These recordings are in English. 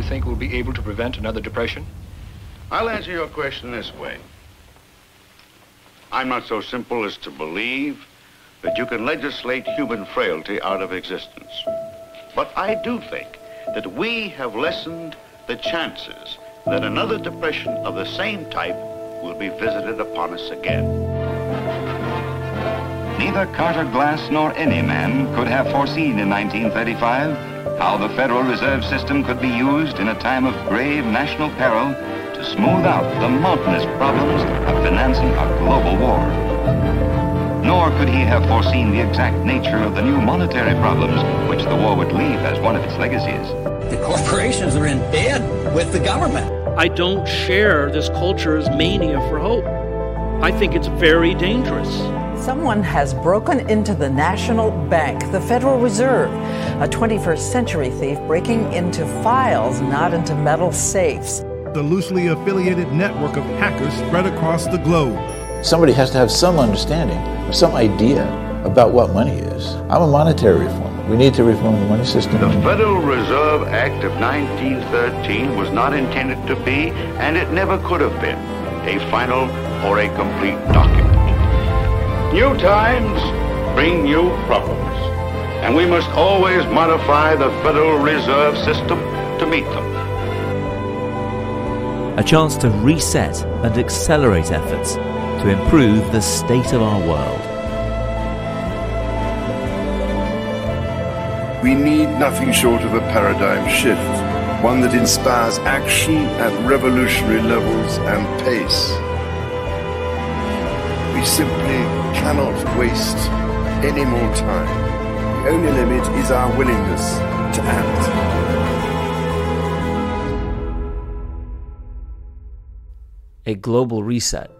you think will be able to prevent another depression? I'll answer your question this way. I'm not so simple as to believe that you can legislate human frailty out of existence. But I do think that we have lessened the chances that another depression of the same type will be visited upon us again. Neither Carter Glass nor any man could have foreseen in 1935 how the Federal Reserve System could be used in a time of grave national peril to smooth out the mountainous problems of financing a global war. Nor could he have foreseen the exact nature of the new monetary problems which the war would leave as one of its legacies. The corporations are in bed with the government. I don't share this culture's mania for hope. I think it's very dangerous. Someone has broken into the National Bank, the Federal Reserve, a 21st century thief breaking into files, not into metal safes. The loosely affiliated network of hackers spread across the globe. Somebody has to have some understanding or some idea about what money is. I'm a monetary reformer. We need to reform the money system. The Federal Reserve Act of 1913 was not intended to be, and it never could have been, a final or a complete document. New times bring new problems, and we must always modify the Federal Reserve System to meet them. A chance to reset and accelerate efforts to improve the state of our world. We need nothing short of a paradigm shift, one that inspires action at revolutionary levels and pace. We simply cannot waste any more time. The only limit is our willingness to act. A global reset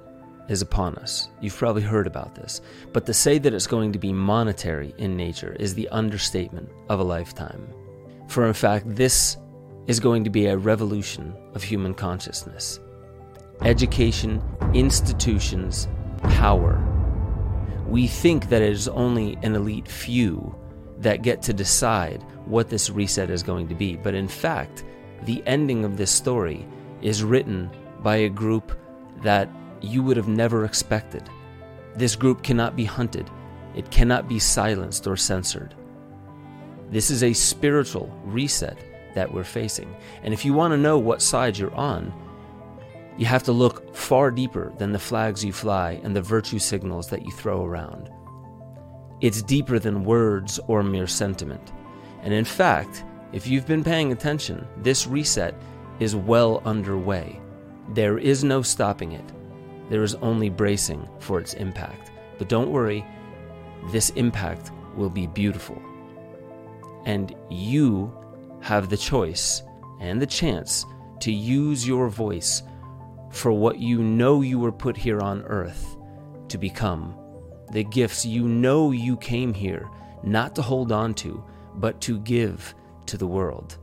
is upon us. You've probably heard about this. But to say that it's going to be monetary in nature is the understatement of a lifetime. For in fact, this is going to be a revolution of human consciousness. Education, institutions, power. We think that it is only an elite few that get to decide what this reset is going to be. But in fact, the ending of this story is written by a group that you would have never expected. This group cannot be hunted, it cannot be silenced or censored. This is a spiritual reset that we're facing. And if you want to know what side you're on, you have to look far deeper than the flags you fly and the virtue signals that you throw around. It's deeper than words or mere sentiment. And in fact, if you've been paying attention, this reset is well underway. There is no stopping it. There is only bracing for its impact. But don't worry, this impact will be beautiful. And you have the choice and the chance to use your voice for what you know you were put here on earth to become. The gifts you know you came here not to hold on to, but to give to the world.